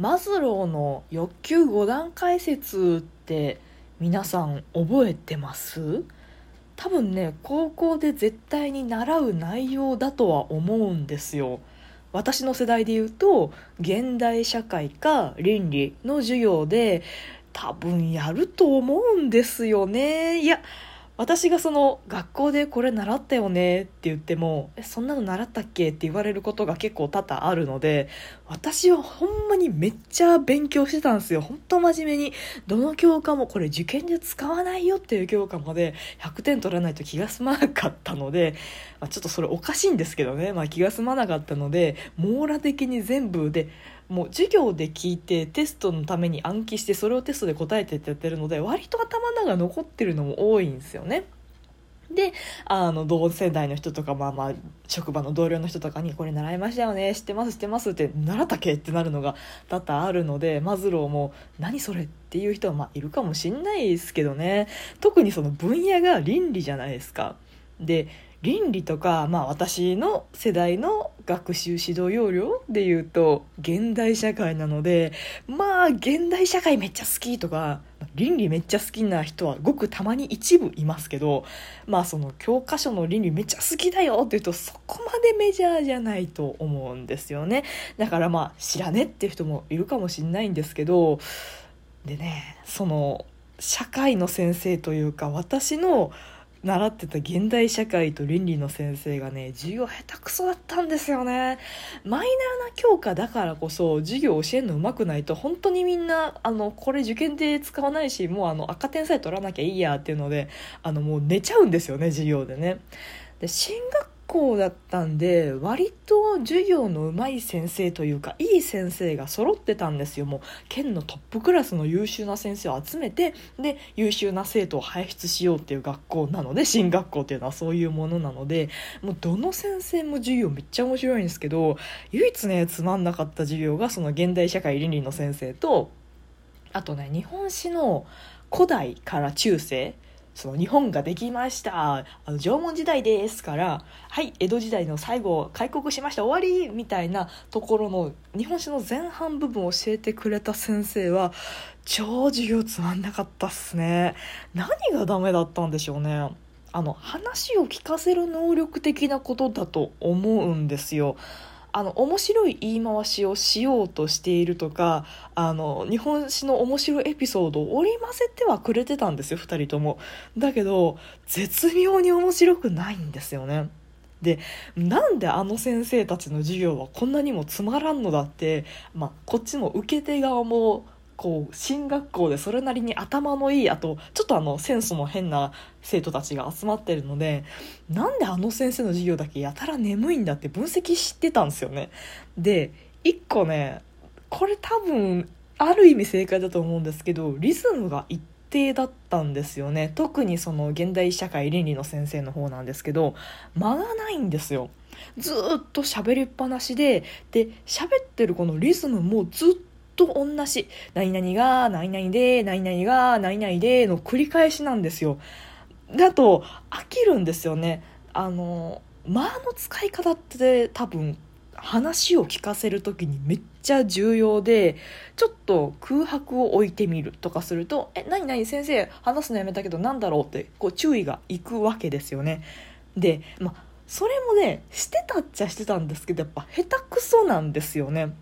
マズローの欲求5段階説って皆さん覚えてます？多分ね高校で絶対に習う内容だとは思うんですよ。私の世代で言うと現代社会か倫理の授業で多分やると思うんですよね。いや私がその学校でこれ習ったよねって言ってもそんなの習ったっけって言われることが結構多々あるので私はほんまにめっちゃ勉強してたんですよ。本当真面目に。どの教科もこれ受験で使わないよっていう教科まで100点取らないと気が済まなかったので、まあ、ちょっとそれおかしいんですけどね、まあ、気が済まなかったので網羅的に全部でもう授業で聞いてテストのために暗記してそれをテストで答えてってやってるので割と頭の中残ってるのも多いんですよね。であの同世代の人とか、まあまあ、職場の同僚の人とかに「これ習いましたよね知ってます知ってます」って「習ったけ?」ってなるのが多々あるのでマズローも「何それ?」っていう人はまあいるかもしんないですけどね特にその分野が倫理じゃないですか。で倫理とか、まあ、私の世代の学習指導要領で言うと現代社会なのでまあ現代社会めっちゃ好きとか倫理めっちゃ好きな人はごくたまに一部いますけどまあその教科書の倫理めっちゃ好きだよって言うとそこまでメジャーじゃないと思うんですよね。だからまあ知らねっていう人もいるかもしれないんですけどでねその社会の先生というか私の習ってた現代社会と倫理の先生がね授業下手くそだったんですよね。マイナーな教科だからこそ授業教えるのうまくないと本当にみんなあのこれ受験で使わないしもうあの赤点さえ取らなきゃいいやっていうのであのもう寝ちゃうんですよね授業でね。で進学校だったんで割と授業のうまい先生というかいい先生が揃ってたんですよ。もう県のトップクラスの優秀な先生を集めてで優秀な生徒を輩出しようっていう学校なので進学校っていうのはそういうものなのでもうどの先生も授業めっちゃ面白いんですけど唯一ねつまんなかった授業がその現代社会倫理の先生とあとね日本史の古代から中世その日本ができました。あの縄文時代ですからはい江戸時代の最後開国しました。終わりみたいなところの日本史の前半部分を教えてくれた先生は超授業つまんなかったっすね。何がダメだったんでしょうね。あの話を聞かせる能力的なことだと思うんですよ。あの面白い言い回しをしようとしているとかあの日本史の面白いエピソードを織り交ぜてはくれてたんですよ2人とも。だけど絶妙に面白くないんですよね。でなんであの先生たちの授業はこんなにもつまらんのだって、まあ、こっちも受け手側もこう進学校でそれなりに頭のいいあとちょっとあのセンスの変な生徒たちが集まってるのでなんであの先生の授業だけやたら眠いんだって分析してたんですよね。で1個ねこれ多分ある意味正解だと思うんですけどリズムが一定だったんですよね特にその現代社会倫理の先生の方なんですけど間がないんですよずっと喋りっぱなしでで喋ってるこのリズムもずっと同じ何々が何々で何々が何々での繰り返しなんですよだと飽きるんですよねあの間の使い方って多分話を聞かせる時にめっちゃ重要でちょっと空白を置いてみるとかすると「え何何先生話すのやめたけど何だろう?」ってこう注意がいくわけですよね。でまあそれもねしてたっちゃしてたんですけどやっぱ下手くそなんですよね。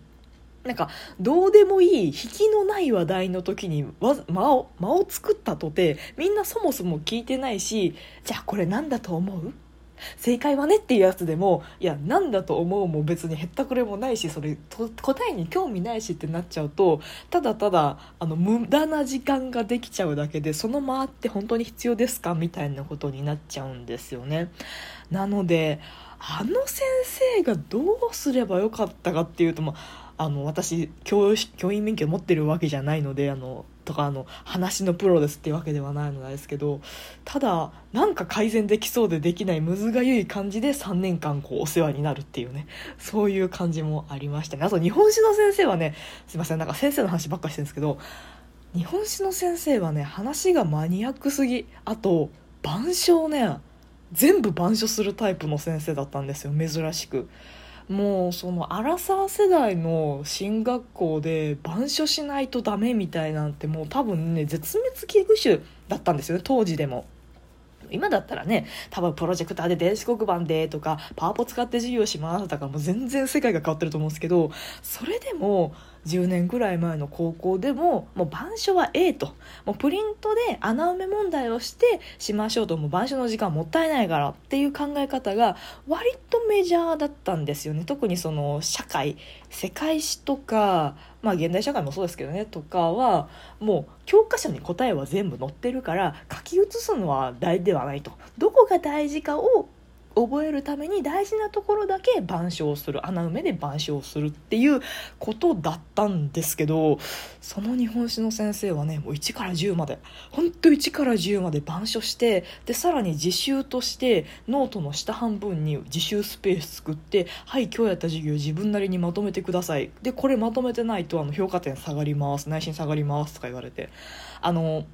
なんかどうでもいい引きのない話題の時にわ間を間を作ったとてみんなそもそも聞いてないしじゃあこれ何だと思う？正解はねっていうやつでもいや何だと思うも別にへったくれもないしそれ答えに興味ないしってなっちゃうとただただあの無駄な時間ができちゃうだけでその間って本当に必要ですかみたいなことになっちゃうんですよね。なのであの先生がどうすればよかったかっていうと、まああの私教教員免許持ってるわけじゃないのであのとかあの話のプロですっていうわけではないのですけどただなんか改善できそうでできないむずがゆい感じで3年間こうお世話になるっていうねそういう感じもありましたねあと日本史の先生はねすいませんなんか先生の話ばっかしてるんですけど日本史の先生はね話がマニアックすぎあと板書をね全部板書するタイプの先生だったんですよ珍しく。もうそのアラサー世代の進学校で板書しないとダメみたいなんてもう多分ね絶滅危惧種だったんですよね当時でも。今だったらね多分プロジェクターで電子黒板でとかパワポ使って授業しますとかもう全然世界が変わってると思うんですけどそれでも10年ぐらい前の高校でももう板書は A と。もうプリントで穴埋め問題をしてしましょうともう板書の時間もったいないからっていう考え方が割とメジャーだったんですよね。特にその社会世界史とかまあ現代社会もそうですけどねとかはもう教科書に答えは全部載ってるから書き写すのは大事ではないと。どこが大事かを覚えるために大事なところだけ板書をする穴埋めで板書をするっていうことだったんですけどその日本史の先生はねもう1から10まで本当1から10まで板書してでさらに自習としてノートの下半分に自習スペース作って「はい今日やった授業自分なりにまとめてください」でこれまとめてないとあの評価点下がります内心下がりますとか言われて。あの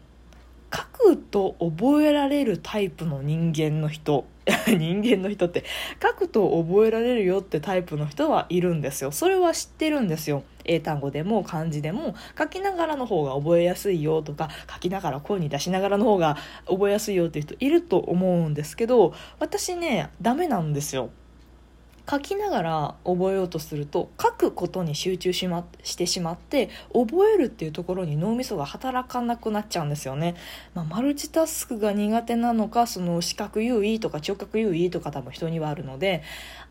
書くと覚えられるタイプの人間の人。人間の人って書くと覚えられるよってタイプの人はいるんですよ。それは知ってるんですよ。英単語でも漢字でも。書きながらの方が覚えやすいよとか書きながら声に出しながらの方が覚えやすいよっていう人いると思うんですけど私ねダメなんですよ。書きながら覚えようとすると書くことに集中し,、ま、してしまって覚えるっていうところに脳みそが働かなくなっちゃうんですよね、まあ、マルチタスクが苦手なのかその視覚優位とか聴覚優位とか多分人にはあるので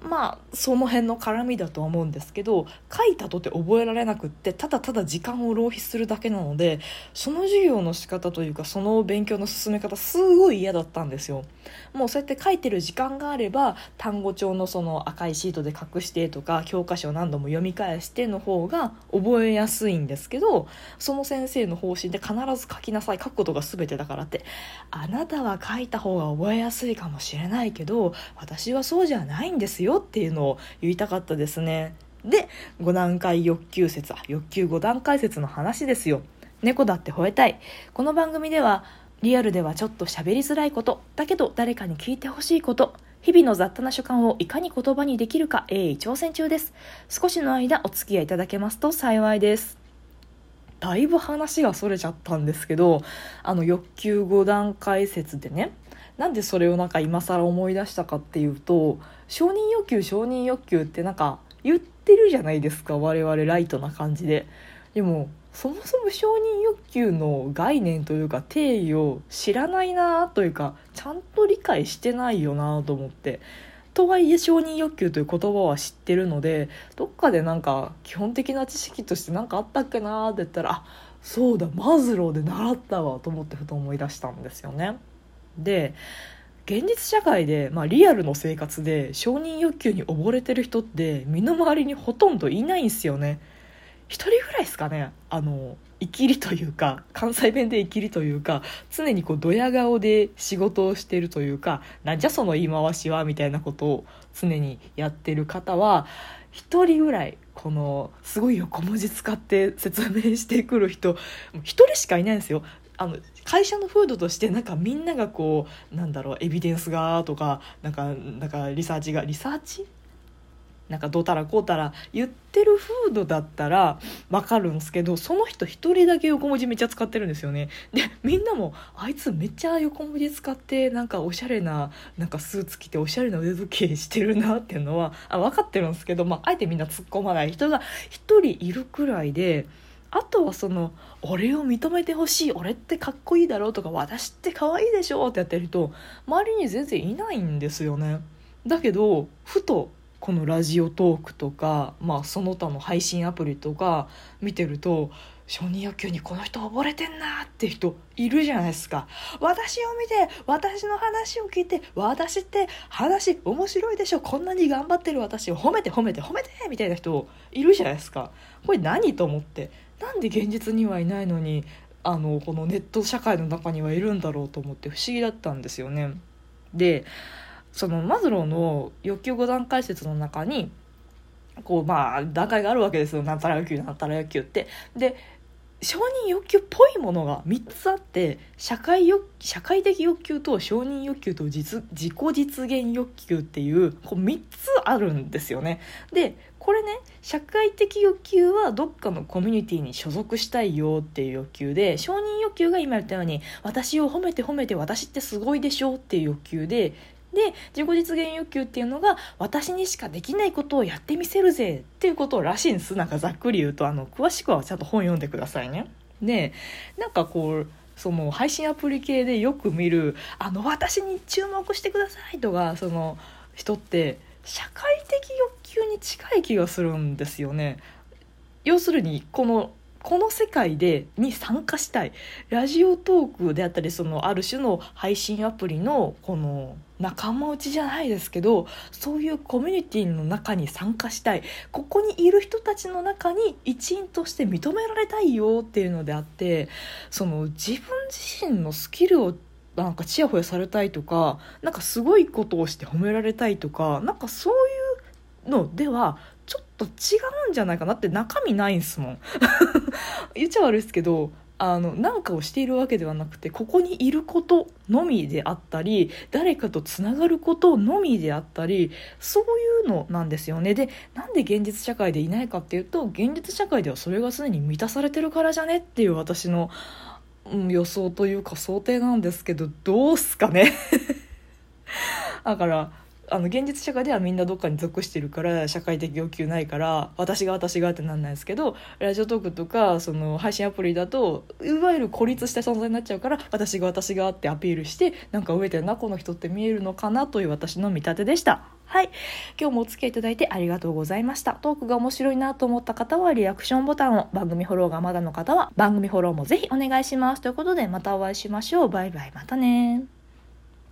まあその辺の絡みだとは思うんですけど書いたとて覚えられなくってただただ時間を浪費するだけなのでその授業の仕方というかその勉強の進め方すごい嫌だったんですよ。もうそうやって書いてる時間があれば単語帳のその赤いシートで隠してとか教科書を何度も読み返しての方が覚えやすいんですけどその先生の方針で必ず書きなさい。書くことが全てだからって。あなたは書いた方が覚えやすいかもしれないけど私はそうじゃないんですよっていうのを言いたかったですね。で5段階欲求説欲求5段階説の話ですよ。猫だって吠えたい。この番組ではリアルではちょっと喋りづらいことだけど誰かに聞いてほしいこと日々の雑多な所感をいかに言葉にできるか鋭意挑戦中です。少しの間お付き合いいただけますと幸いです。だいぶ話がそれちゃったんですけどあの欲求5段階説でねなんでそれをなんか今更思い出したかっていうと承認欲求承認欲求ってなんか言ってるじゃないですか我々ライトな感じで。でもそもそも承認欲求の概念というか定義を知らないなというかちゃんと理解してないよなと思ってとはいえ承認欲求という言葉は知ってるのでどっかでなんか基本的な知識として何かあったっけなって言ったらあそうだマズローで習ったわと思ってふと思い出したんですよね。で現実社会で、まあ、リアルの生活で承認欲求に溺れてる人って身の回りにほとんどいないんすよね。一人ぐらいですかねあのいきりというか関西弁でいきりというか常にこうドヤ顔で仕事をしてるというかなんじゃその言い回しはみたいなことを常にやってる方は一人ぐらいこのすごい横文字使って説明してくる人一人しかいないんですよ。あの会社の風土としてなんかみんながこうなんだろうエビデンスがとかなんかなんかリサーチがリサーチ？なんかどうたらこうたら言ってる風土だったら分かるんですけどその人一人だけ横文字めっちゃ使ってるんですよねでみんなもあいつめっちゃ横文字使ってなんかおしゃれななんかスーツ着ておしゃれな腕時計してるなっていうのはあ分かってるんですけど、まあ、あえてみんな突っ込まない人が一人いるくらいで。あとはその「俺を認めてほしい俺ってかっこいいだろ」うとか「私って可愛いでしょ」ってやってる人周りに全然いないんですよね。だけどふとこのラジオトークとか、まあ、その他の配信アプリとか見てると承認欲求にこの人溺れてんなって人いるじゃないですか。私を見て私の話を聞いて私って話面白いでしょ。こんなに頑張ってる私を褒めて褒めて褒めてみたいな人いるじゃないですか。これ何と思って。なんで現実にはいないのにあのこのネット社会の中にはいるんだろうと思って不思議だったんですよね。でそのマズローの欲求5段階説の中にこうまあ段階があるわけですよなんたら欲求なんたら欲求って。で承認欲求っぽいものが3つあって社会欲社会的欲求と承認欲求と実自己実現欲求っていうこう3つあるんですよね。でこれね社会的欲求はどっかのコミュニティに所属したいよっていう欲求で承認欲求が今言ったように私を褒めて褒めて私ってすごいでしょっていう欲求でで自己実現欲求っていうのが私にしかできないことをやってみせるぜっていうことらしいんですなんかざっくり言うとあの詳しくはちゃんと本読んでくださいね。でなんかこうその配信アプリ系でよく見る「あの私に注目してください」とかその人って社会的欲求に近い気がするんですよね。要するにこのこの世界でに参加したい。ラジオトークであったりそのある種の配信アプリのこの仲間内じゃないですけどそういうコミュニティの中に参加したい。ここにいる人たちの中に一員として認められたいよっていうのであってその自分自身のスキルをなんかちやほやされたいとかなんかすごいことをして褒められたいとかなんかそういうのではと違うんじゃないかなって中身ないんすもん。言っちゃ悪いですけどあの何かをしているわけではなくてここにいることのみであったり誰かとつながることのみであったりそういうのなんですよね。でなんで現実社会でいないかっていうと現実社会ではそれが常に満たされてるからじゃね？っていう私の、うん、予想というか想定なんですけどどうすかね。だからあの現実社会ではみんなどっかに属してるから社会的欲求ないから私が私がってなんないですけどラジオトークとかその配信アプリだといわゆる孤立した存在になっちゃうから私が私がってアピールしてなんか飢えてるなこの人って見えるのかなという私の見立てでした。はい。今日もお付き合いいただいてありがとうございました。トークが面白いなと思った方はリアクションボタンを、番組フォローがまだの方は番組フォローもぜひお願いします。ということでまたお会いしましょう。バイバイ。またね